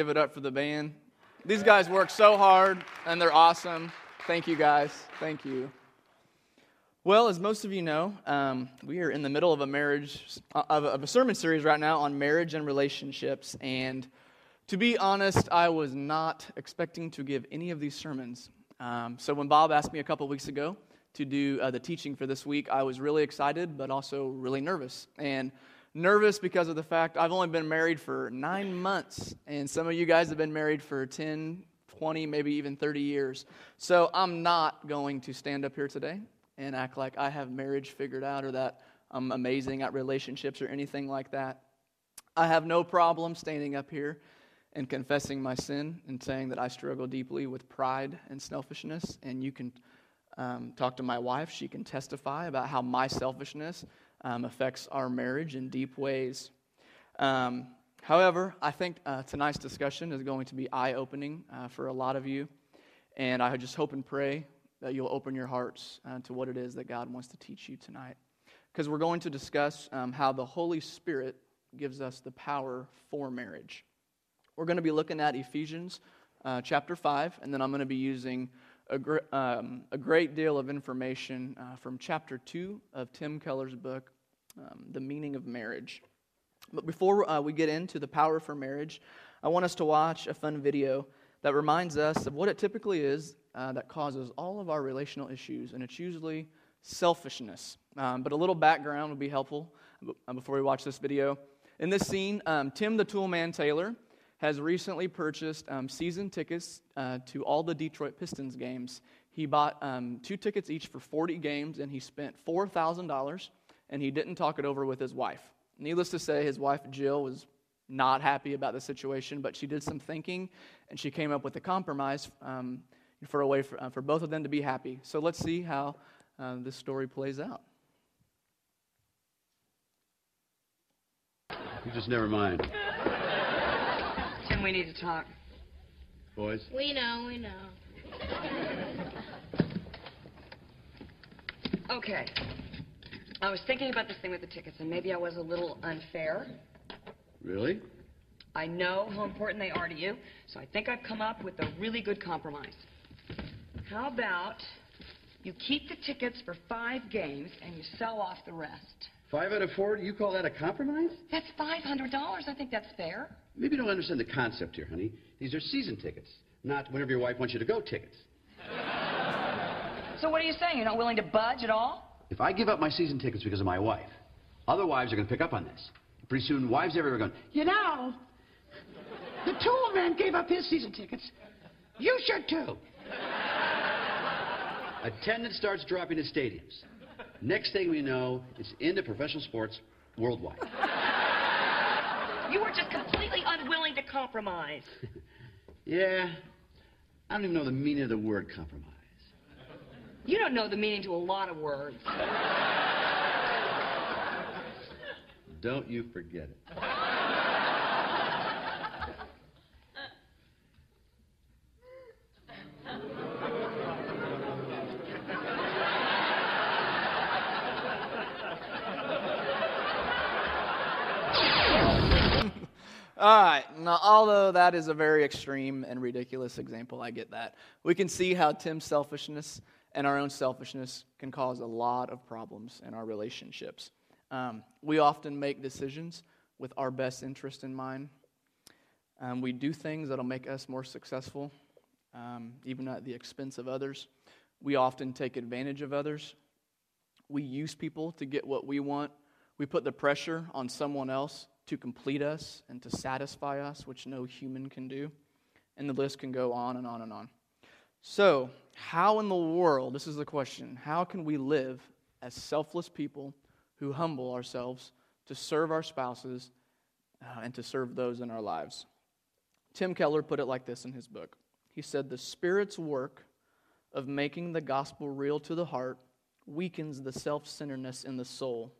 Give it up for the band. These guys work so hard and they're awesome. Thank you guys. Thank you. Well, as most of you know, um, we are in the middle of a marriage of a, of a sermon series right now on marriage and relationships. And to be honest, I was not expecting to give any of these sermons. Um, so when Bob asked me a couple weeks ago to do uh, the teaching for this week, I was really excited, but also really nervous. And nervous because of the fact I've only been married for nine months, and some of you guys have been married for 10, 20, maybe even 30 years. So I'm not going to stand up here today and act like I have marriage figured out or that I'm amazing at relationships or anything like that. I have no problem standing up here and confessing my sin and saying that I struggle deeply with pride and selfishness. And you can um, talk to my wife, she can testify about how my selfishness um, affects our marriage in deep ways. Um, however, I think uh, tonight's discussion is going to be eye opening uh, for a lot of you. And I just hope and pray that you'll open your hearts uh, to what it is that God wants to teach you tonight. Because we're going to discuss um, how the Holy Spirit gives us the power for marriage. We're going to be looking at Ephesians uh, chapter 5, and then I'm going to be using a, gr- um, a great deal of information uh, from chapter 2 of Tim Keller's book, um, The Meaning of Marriage. But before uh, we get into the power for marriage, I want us to watch a fun video that reminds us of what it typically is uh, that causes all of our relational issues, and it's usually selfishness. Um, but a little background would be helpful uh, before we watch this video. In this scene, um, Tim the Toolman Taylor has recently purchased um, season tickets uh, to all the Detroit Pistons games. He bought um, two tickets each for 40 games, and he spent $4,000, and he didn't talk it over with his wife. Needless to say, his wife Jill was not happy about the situation, but she did some thinking, and she came up with a compromise. Um, for a way for, uh, for both of them to be happy. So let's see how uh, this story plays out. You just never mind. Tim, we need to talk. Boys? We know, we know. Okay. I was thinking about this thing with the tickets, and maybe I was a little unfair. Really? I know how important they are to you, so I think I've come up with a really good compromise. How about you keep the tickets for five games and you sell off the rest? Five out of four? You call that a compromise? That's $500. I think that's fair. Maybe you don't understand the concept here, honey. These are season tickets, not whenever your wife wants you to go tickets. So what are you saying? You're not willing to budge at all? If I give up my season tickets because of my wife, other wives are going to pick up on this. Pretty soon, wives everywhere are going, You know, the tool man gave up his season tickets. You should too. Attendance starts dropping at stadiums. Next thing we know, it's into professional sports worldwide. You were just completely unwilling to compromise. yeah, I don't even know the meaning of the word compromise. You don't know the meaning to a lot of words. Don't you forget it. All right. Now, although that is a very extreme and ridiculous example, I get that. We can see how Tim's selfishness and our own selfishness can cause a lot of problems in our relationships. Um, we often make decisions with our best interest in mind. Um, we do things that'll make us more successful, um, even at the expense of others. We often take advantage of others. We use people to get what we want. We put the pressure on someone else to complete us and to satisfy us, which no human can do. And the list can go on and on and on. So, how in the world, this is the question, how can we live as selfless people who humble ourselves to serve our spouses uh, and to serve those in our lives? Tim Keller put it like this in his book. He said, The Spirit's work of making the gospel real to the heart weakens the self centeredness in the soul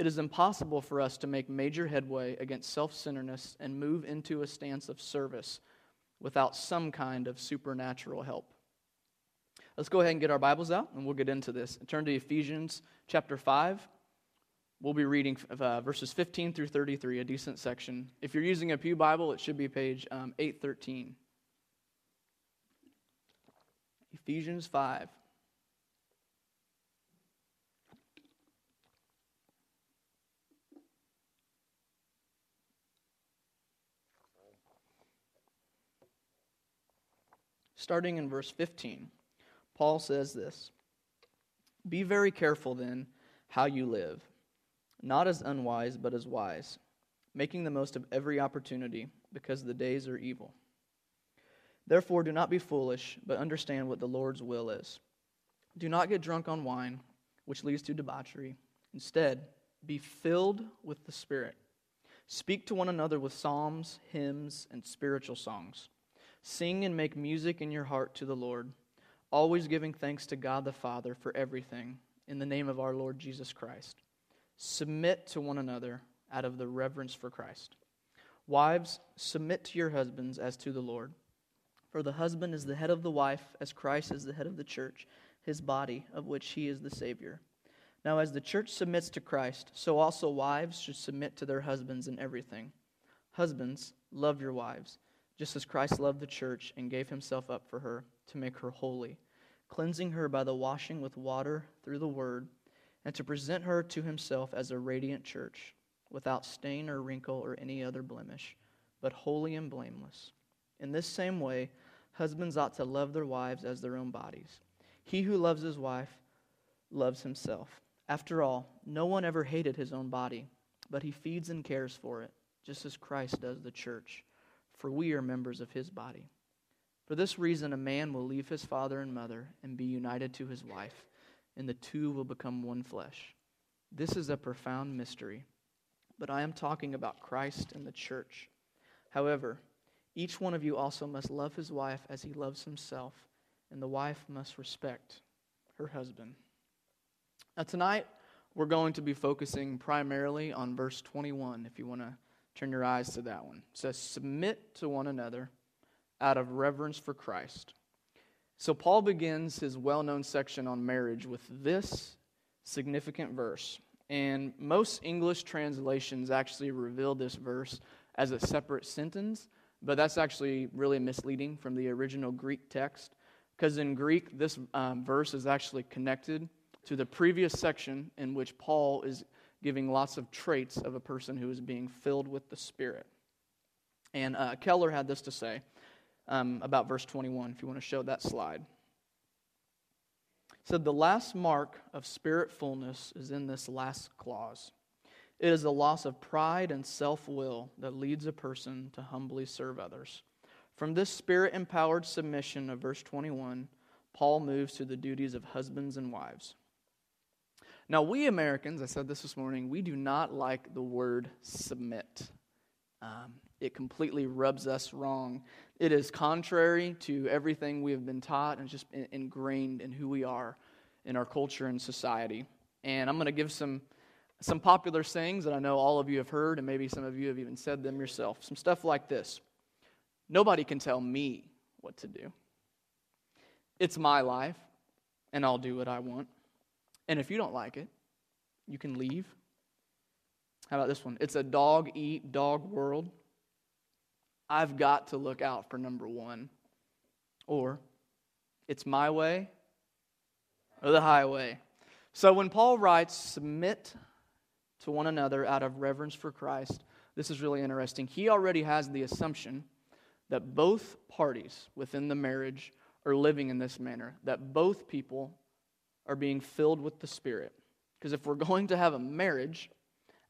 it is impossible for us to make major headway against self centeredness and move into a stance of service without some kind of supernatural help. Let's go ahead and get our Bibles out and we'll get into this. Turn to Ephesians chapter 5. We'll be reading uh, verses 15 through 33, a decent section. If you're using a Pew Bible, it should be page um, 813. Ephesians 5. Starting in verse 15, Paul says this Be very careful then how you live, not as unwise, but as wise, making the most of every opportunity, because the days are evil. Therefore, do not be foolish, but understand what the Lord's will is. Do not get drunk on wine, which leads to debauchery. Instead, be filled with the Spirit. Speak to one another with psalms, hymns, and spiritual songs Sing and make music in your heart to the Lord, always giving thanks to God the Father for everything, in the name of our Lord Jesus Christ. Submit to one another out of the reverence for Christ. Wives, submit to your husbands as to the Lord. For the husband is the head of the wife, as Christ is the head of the church, his body, of which he is the Savior. Now, as the church submits to Christ, so also wives should submit to their husbands in everything. Husbands, love your wives just as Christ loved the church and gave himself up for her to make her holy, cleansing her by the washing with water through the word, and to present her to himself as a radiant church, without stain or wrinkle or any other blemish, but holy and blameless. In this same way, husbands ought to love their wives as their own bodies. He who loves his wife loves himself. After all, no one ever hated his own body, but he feeds and cares for it, just as Christ does the church for we are members of his body. For this reason, a man will leave his father and mother and be united to his wife, and the two will become one flesh. This is a profound mystery, but I am talking about Christ and the church. However, each one of you also must love his wife as he loves himself, and the wife must respect her husband. Now, tonight, we're going to be focusing primarily on verse 21, if you want to Turn your eyes to that one. It says, Submit to one another out of reverence for Christ. So, Paul begins his well known section on marriage with this significant verse. And most English translations actually reveal this verse as a separate sentence, but that's actually really misleading from the original Greek text. Because in Greek, this um, verse is actually connected to the previous section in which Paul is giving lots of traits of a person who is being filled with the Spirit. And uh, Keller had this to say um, about verse 21, if you want to show that slide. said, The last mark of spirit fullness is in this last clause. It is the loss of pride and self will that leads a person to humbly serve others. From this spirit empowered submission of verse 21, Paul moves to the duties of husbands and wives. Now, we Americans, I said this this morning, we do not like the word submit. Um, it completely rubs us wrong. It is contrary to everything we have been taught and just ingrained in who we are in our culture and society. And I'm going to give some, some popular sayings that I know all of you have heard, and maybe some of you have even said them yourself. Some stuff like this Nobody can tell me what to do. It's my life, and I'll do what I want. And if you don't like it, you can leave. How about this one? It's a dog eat dog world. I've got to look out for number one. Or it's my way or the highway. So when Paul writes, submit to one another out of reverence for Christ, this is really interesting. He already has the assumption that both parties within the marriage are living in this manner, that both people are being filled with the Spirit. Because if we're going to have a marriage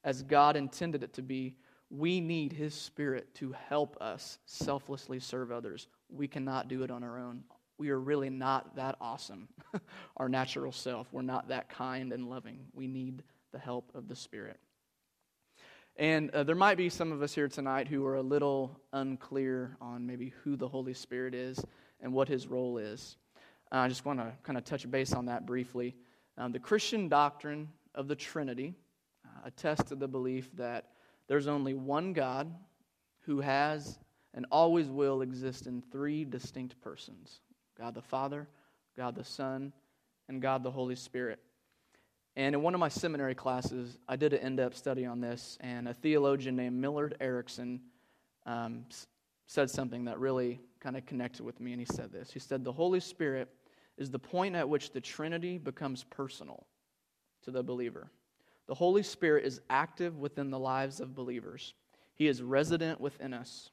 as God intended it to be, we need His Spirit to help us selflessly serve others. We cannot do it on our own. We are really not that awesome, our natural self. We're not that kind and loving. We need the help of the Spirit. And uh, there might be some of us here tonight who are a little unclear on maybe who the Holy Spirit is and what his role is. Uh, I just want to kind of touch base on that briefly. Um, the Christian doctrine of the Trinity uh, attests to the belief that there's only one God who has and always will exist in three distinct persons God the Father, God the Son, and God the Holy Spirit. And in one of my seminary classes, I did an in depth study on this, and a theologian named Millard Erickson um, said something that really kind of connected with me, and he said this. He said, The Holy Spirit is the point at which the Trinity becomes personal to the believer. The Holy Spirit is active within the lives of believers, He is resident within us.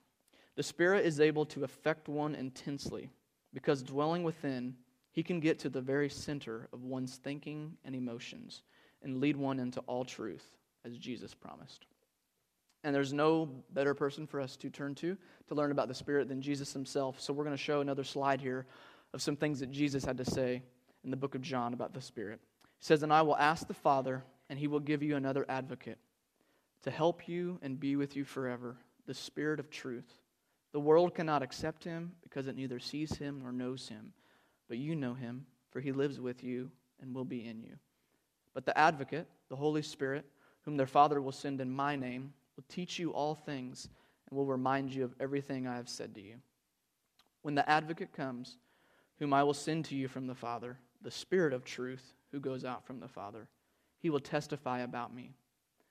The Spirit is able to affect one intensely because dwelling within, He can get to the very center of one's thinking and emotions and lead one into all truth, as Jesus promised. And there's no better person for us to turn to to learn about the Spirit than Jesus himself. So we're going to show another slide here of some things that Jesus had to say in the book of John about the Spirit. He says, And I will ask the Father, and he will give you another advocate to help you and be with you forever, the Spirit of truth. The world cannot accept him because it neither sees him nor knows him. But you know him, for he lives with you and will be in you. But the advocate, the Holy Spirit, whom their Father will send in my name, will teach you all things and will remind you of everything I have said to you. When the advocate comes, whom I will send to you from the Father, the Spirit of truth, who goes out from the Father, he will testify about me.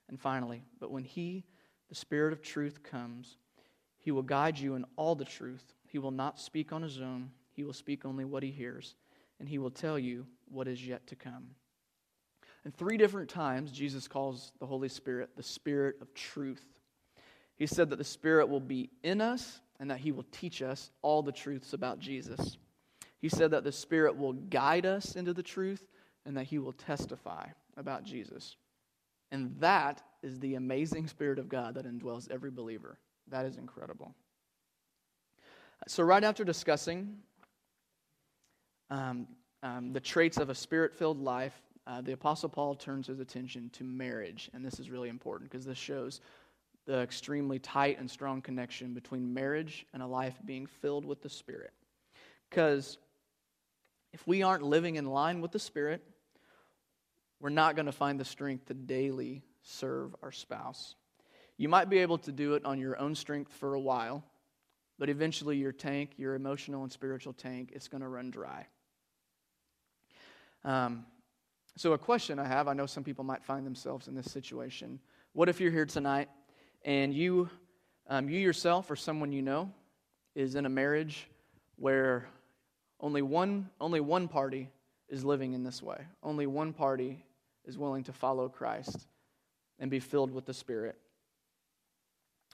And finally, but when he, the Spirit of truth, comes, he will guide you in all the truth. He will not speak on his own, he will speak only what he hears, and he will tell you what is yet to come. And three different times, Jesus calls the Holy Spirit the Spirit of truth. He said that the Spirit will be in us and that He will teach us all the truths about Jesus. He said that the Spirit will guide us into the truth and that He will testify about Jesus. And that is the amazing Spirit of God that indwells every believer. That is incredible. So, right after discussing um, um, the traits of a spirit filled life, uh, the Apostle Paul turns his attention to marriage. And this is really important because this shows the extremely tight and strong connection between marriage and a life being filled with the Spirit. Because if we aren't living in line with the Spirit, we're not going to find the strength to daily serve our spouse. You might be able to do it on your own strength for a while, but eventually your tank, your emotional and spiritual tank, it's going to run dry. Um, so, a question I have I know some people might find themselves in this situation. What if you're here tonight and you, um, you yourself or someone you know is in a marriage where only one, only one party is living in this way? Only one party is willing to follow Christ and be filled with the Spirit.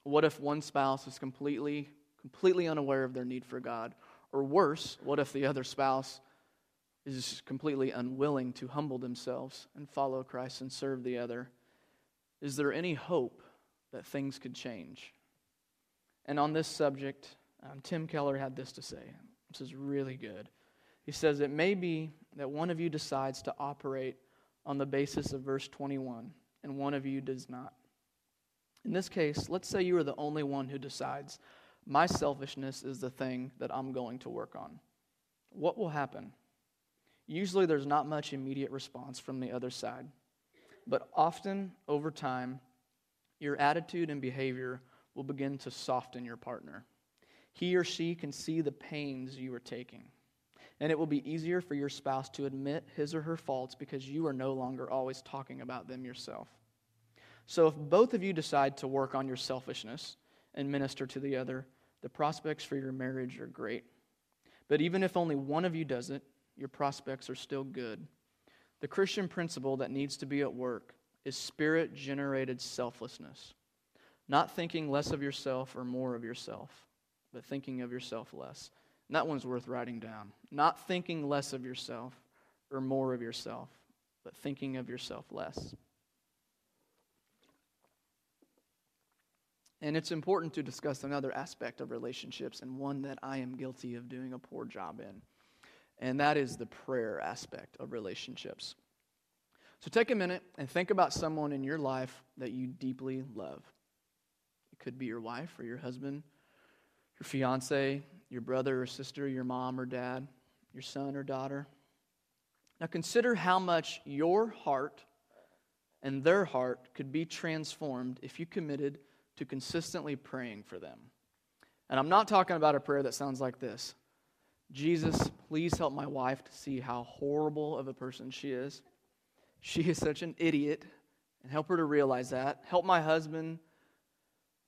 What if one spouse is completely, completely unaware of their need for God? Or worse, what if the other spouse is completely unwilling to humble themselves and follow Christ and serve the other, is there any hope that things could change? And on this subject, um, Tim Keller had this to say. This is really good. He says, It may be that one of you decides to operate on the basis of verse 21, and one of you does not. In this case, let's say you are the only one who decides, My selfishness is the thing that I'm going to work on. What will happen? Usually there's not much immediate response from the other side. But often, over time, your attitude and behavior will begin to soften your partner. He or she can see the pains you are taking. And it will be easier for your spouse to admit his or her faults because you are no longer always talking about them yourself. So, if both of you decide to work on your selfishness and minister to the other, the prospects for your marriage are great. But even if only one of you does it, your prospects are still good. The Christian principle that needs to be at work is spirit generated selflessness. Not thinking less of yourself or more of yourself, but thinking of yourself less. And that one's worth writing down. Not thinking less of yourself or more of yourself, but thinking of yourself less. And it's important to discuss another aspect of relationships and one that I am guilty of doing a poor job in and that is the prayer aspect of relationships. So take a minute and think about someone in your life that you deeply love. It could be your wife or your husband, your fiance, your brother or sister, your mom or dad, your son or daughter. Now consider how much your heart and their heart could be transformed if you committed to consistently praying for them. And I'm not talking about a prayer that sounds like this Jesus, please help my wife to see how horrible of a person she is. she is such an idiot, and help her to realize that. Help my husband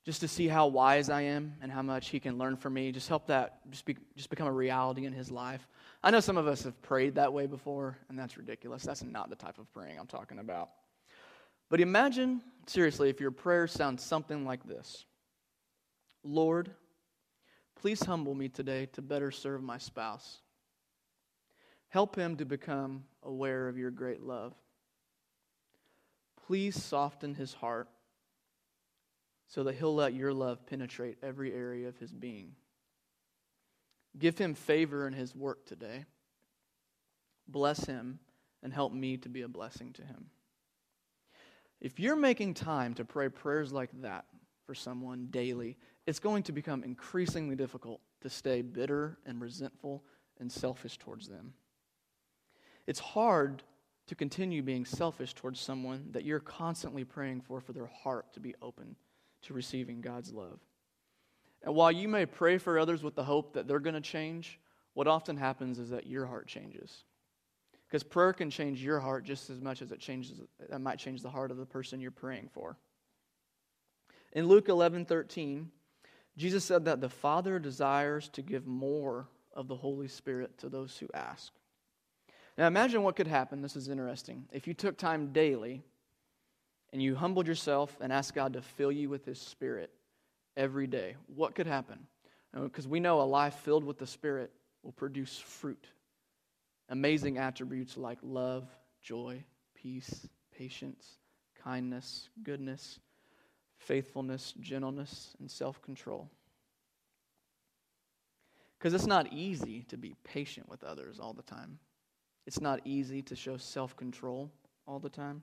just to see how wise I am and how much he can learn from me. Just help that just, be, just become a reality in his life. I know some of us have prayed that way before, and that's ridiculous. That's not the type of praying I'm talking about. But imagine, seriously, if your prayer sounds something like this Lord, please humble me today to better serve my spouse. Help him to become aware of your great love. Please soften his heart so that he'll let your love penetrate every area of his being. Give him favor in his work today. Bless him and help me to be a blessing to him. If you're making time to pray prayers like that for someone daily, it's going to become increasingly difficult to stay bitter and resentful and selfish towards them. It's hard to continue being selfish towards someone that you're constantly praying for for their heart to be open to receiving God's love. And while you may pray for others with the hope that they're going to change, what often happens is that your heart changes. Because prayer can change your heart just as much as it changes it might change the heart of the person you're praying for. In Luke 11, 13, Jesus said that the Father desires to give more of the Holy Spirit to those who ask. Now imagine what could happen. This is interesting. If you took time daily and you humbled yourself and asked God to fill you with His Spirit every day, what could happen? Uh, because we know a life filled with the Spirit will produce fruit. Amazing attributes like love, joy, peace, patience, kindness, goodness, faithfulness, gentleness, and self control. Because it's not easy to be patient with others all the time. It's not easy to show self control all the time.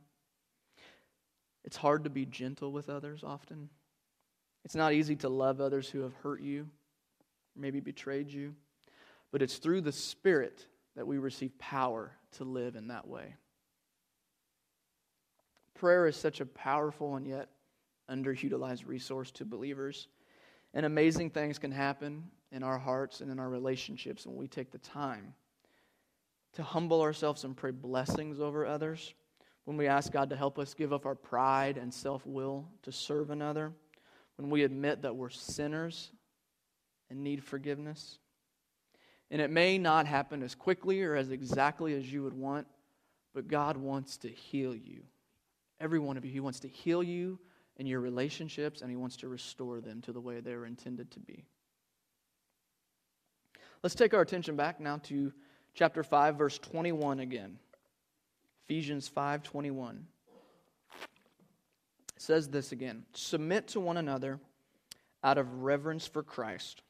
It's hard to be gentle with others often. It's not easy to love others who have hurt you, maybe betrayed you. But it's through the Spirit that we receive power to live in that way. Prayer is such a powerful and yet underutilized resource to believers. And amazing things can happen in our hearts and in our relationships when we take the time to humble ourselves and pray blessings over others when we ask God to help us give up our pride and self will to serve another, when we admit that we're sinners and need forgiveness. And it may not happen as quickly or as exactly as you would want, but God wants to heal you. Every one of you. He wants to heal you in your relationships, and He wants to restore them to the way they were intended to be. Let's take our attention back now to chapter 5, verse 21 again. Ephesians 5:21 says this again, submit to one another out of reverence for Christ.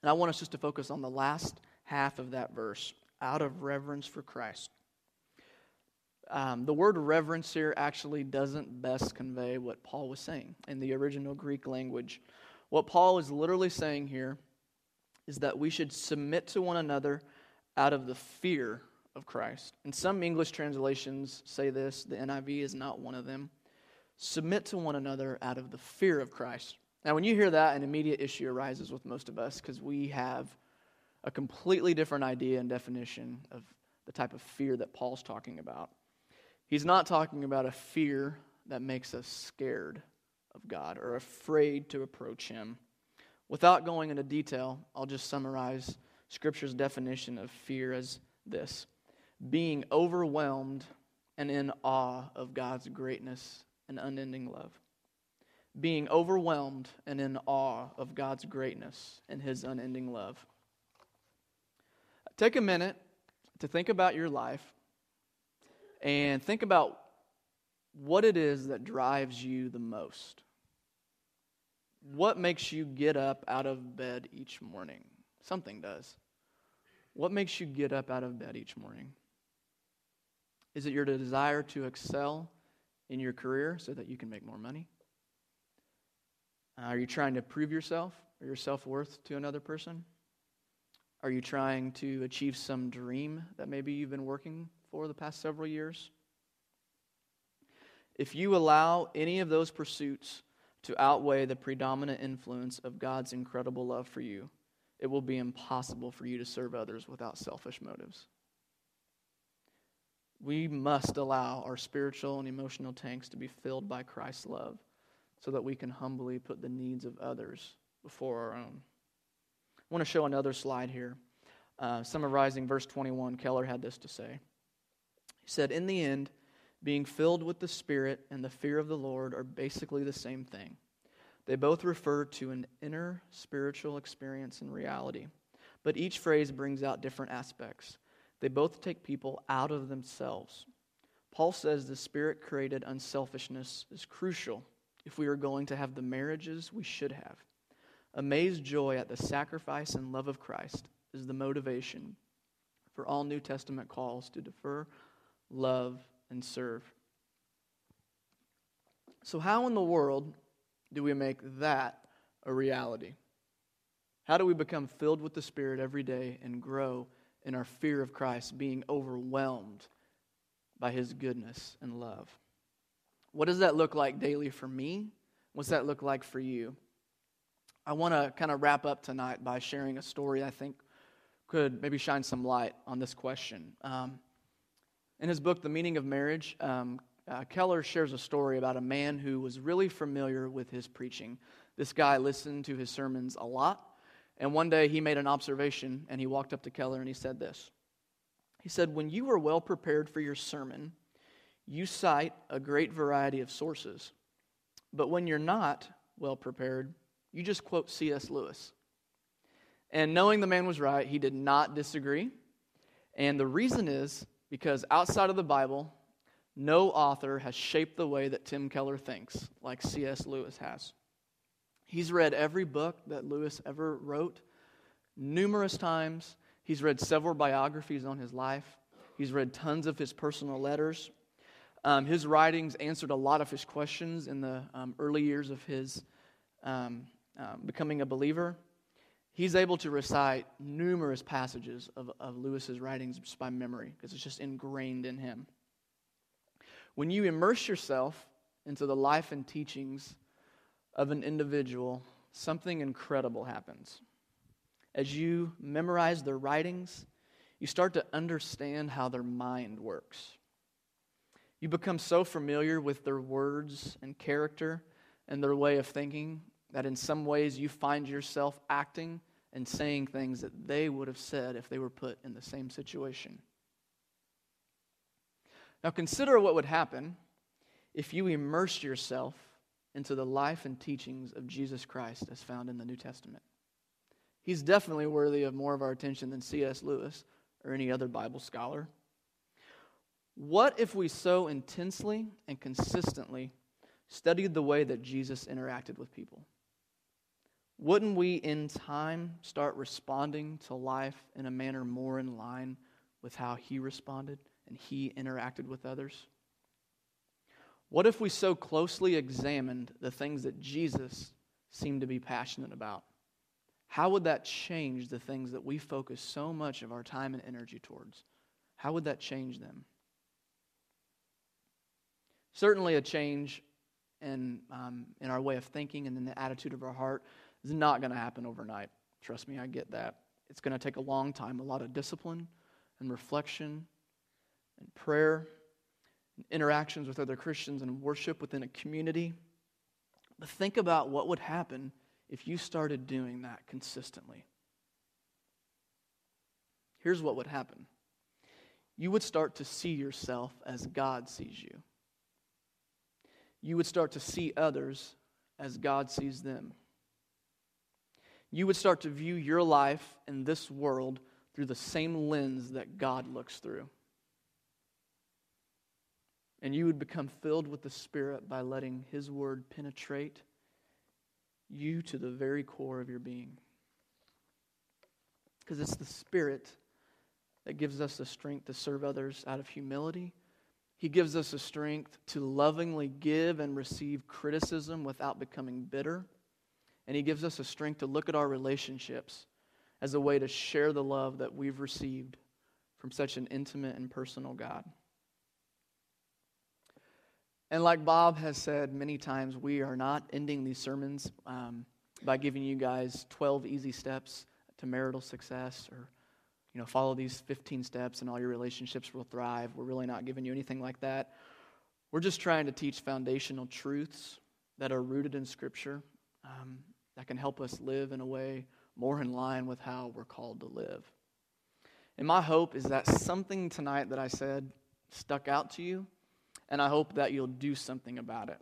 And I want us just to focus on the last half of that verse, out of reverence for Christ. Um, the word reverence here actually doesn't best convey what Paul was saying in the original Greek language. What Paul is literally saying here is that we should submit to one another out of the fear of Christ. And some English translations say this, the NIV is not one of them. Submit to one another out of the fear of Christ. Now, when you hear that, an immediate issue arises with most of us because we have a completely different idea and definition of the type of fear that Paul's talking about. He's not talking about a fear that makes us scared of God or afraid to approach Him. Without going into detail, I'll just summarize Scripture's definition of fear as this being overwhelmed and in awe of God's greatness and unending love. Being overwhelmed and in awe of God's greatness and his unending love. Take a minute to think about your life and think about what it is that drives you the most. What makes you get up out of bed each morning? Something does. What makes you get up out of bed each morning? Is it your desire to excel in your career so that you can make more money? Are you trying to prove yourself or your self worth to another person? Are you trying to achieve some dream that maybe you've been working for the past several years? If you allow any of those pursuits to outweigh the predominant influence of God's incredible love for you, it will be impossible for you to serve others without selfish motives. We must allow our spiritual and emotional tanks to be filled by Christ's love so that we can humbly put the needs of others before our own. I want to show another slide here. Uh, summarizing verse 21, Keller had this to say. He said, In the end, being filled with the Spirit and the fear of the Lord are basically the same thing. They both refer to an inner spiritual experience and reality, but each phrase brings out different aspects. They both take people out of themselves. Paul says the Spirit created unselfishness is crucial if we are going to have the marriages we should have. Amazed joy at the sacrifice and love of Christ is the motivation for all New Testament calls to defer, love, and serve. So, how in the world do we make that a reality? How do we become filled with the Spirit every day and grow in our fear of Christ, being overwhelmed by His goodness and love? What does that look like daily for me? What's that look like for you? I want to kind of wrap up tonight by sharing a story I think could maybe shine some light on this question. Um, in his book, The Meaning of Marriage, um, uh, Keller shares a story about a man who was really familiar with his preaching. This guy listened to his sermons a lot, and one day he made an observation and he walked up to Keller and he said this. He said, When you are well prepared for your sermon, you cite a great variety of sources. But when you're not well prepared, you just quote C.S. Lewis. And knowing the man was right, he did not disagree. And the reason is because outside of the Bible, no author has shaped the way that Tim Keller thinks like C.S. Lewis has. He's read every book that Lewis ever wrote numerous times. He's read several biographies on his life. He's read tons of his personal letters. Um, his writings answered a lot of his questions in the um, early years of his um, um becoming a believer. He's able to recite numerous passages of, of Lewis's writings just by memory because it's just ingrained in him. When you immerse yourself into the life and teachings of an individual, something incredible happens. As you memorize their writings, you start to understand how their mind works. You become so familiar with their words and character and their way of thinking that in some ways you find yourself acting and saying things that they would have said if they were put in the same situation. Now, consider what would happen if you immersed yourself into the life and teachings of Jesus Christ as found in the New Testament. He's definitely worthy of more of our attention than C.S. Lewis or any other Bible scholar. What if we so intensely and consistently studied the way that Jesus interacted with people? Wouldn't we, in time, start responding to life in a manner more in line with how he responded and he interacted with others? What if we so closely examined the things that Jesus seemed to be passionate about? How would that change the things that we focus so much of our time and energy towards? How would that change them? Certainly, a change in, um, in our way of thinking and in the attitude of our heart is not going to happen overnight. Trust me, I get that. It's going to take a long time, a lot of discipline and reflection and prayer, interactions with other Christians and worship within a community. But think about what would happen if you started doing that consistently. Here's what would happen you would start to see yourself as God sees you. You would start to see others as God sees them you would start to view your life in this world through the same lens that God looks through. And you would become filled with the Spirit by letting His Word penetrate you to the very core of your being. Because it's the Spirit that gives us the strength to serve others out of humility. He gives us the strength to lovingly give and receive criticism without becoming bitter. And He gives us a strength to look at our relationships as a way to share the love that we've received from such an intimate and personal God. And like Bob has said many times, we are not ending these sermons um, by giving you guys 12 easy steps to marital success or you know, follow these 15 steps and all your relationships will thrive. We're really not giving you anything like that. We're just trying to teach foundational truths that are rooted in Scripture um, that can help us live in a way more in line with how we're called to live. And my hope is that something tonight that I said stuck out to you, and I hope that you'll do something about it.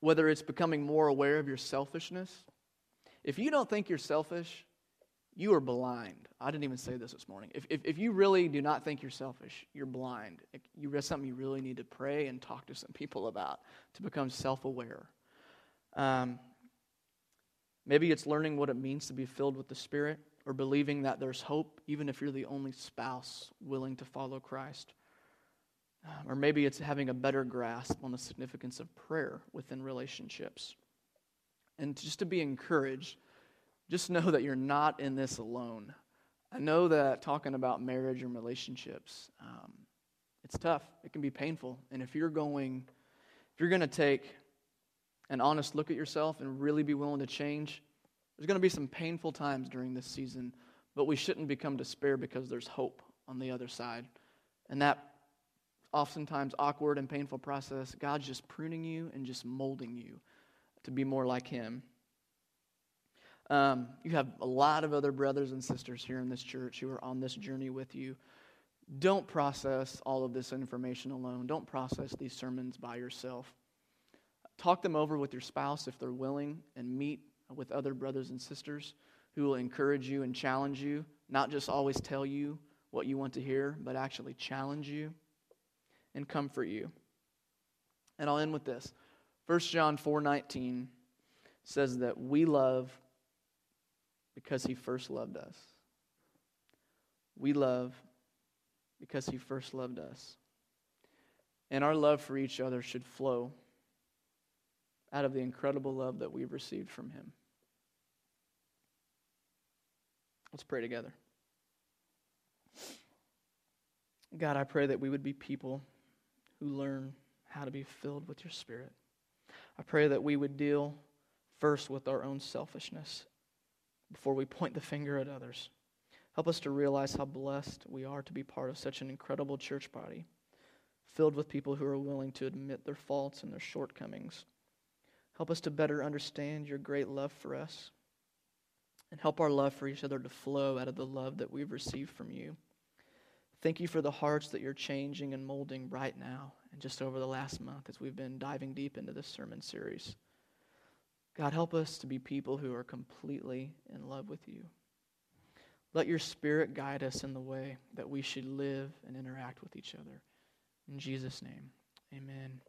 Whether it's becoming more aware of your selfishness. If you don't think you're selfish, you are blind. I didn't even say this this morning. If, if, if you really do not think you're selfish, you're blind. You, that's something you really need to pray and talk to some people about to become self aware. Um, maybe it's learning what it means to be filled with the Spirit or believing that there's hope even if you're the only spouse willing to follow Christ. Um, or maybe it's having a better grasp on the significance of prayer within relationships. And just to be encouraged, just know that you're not in this alone. I know that talking about marriage and relationships, um, it's tough. It can be painful. And if you're going, if you're going to take an honest look at yourself and really be willing to change, there's going to be some painful times during this season, but we shouldn't become despair because there's hope on the other side. And that oftentimes awkward and painful process, God's just pruning you and just molding you to be more like Him. Um, you have a lot of other brothers and sisters here in this church who are on this journey with you. Don't process all of this information alone. Don't process these sermons by yourself. Talk them over with your spouse if they're willing, and meet with other brothers and sisters who will encourage you and challenge you, not just always tell you what you want to hear, but actually challenge you and comfort you. And I'll end with this. 1 John 4:19 says that we love because he first loved us. We love because he first loved us. And our love for each other should flow out of the incredible love that we've received from him. Let's pray together. God, I pray that we would be people who learn how to be filled with your Spirit. I pray that we would deal first with our own selfishness before we point the finger at others. Help us to realize how blessed we are to be part of such an incredible church body, filled with people who are willing to admit their faults and their shortcomings. Help us to better understand your great love for us, and help our love for each other to flow out of the love that we've received from you. Thank you for the hearts that you're changing and molding right now and just over the last month as we've been diving deep into this sermon series. God, help us to be people who are completely in love with you. Let your spirit guide us in the way that we should live and interact with each other. In Jesus' name, amen.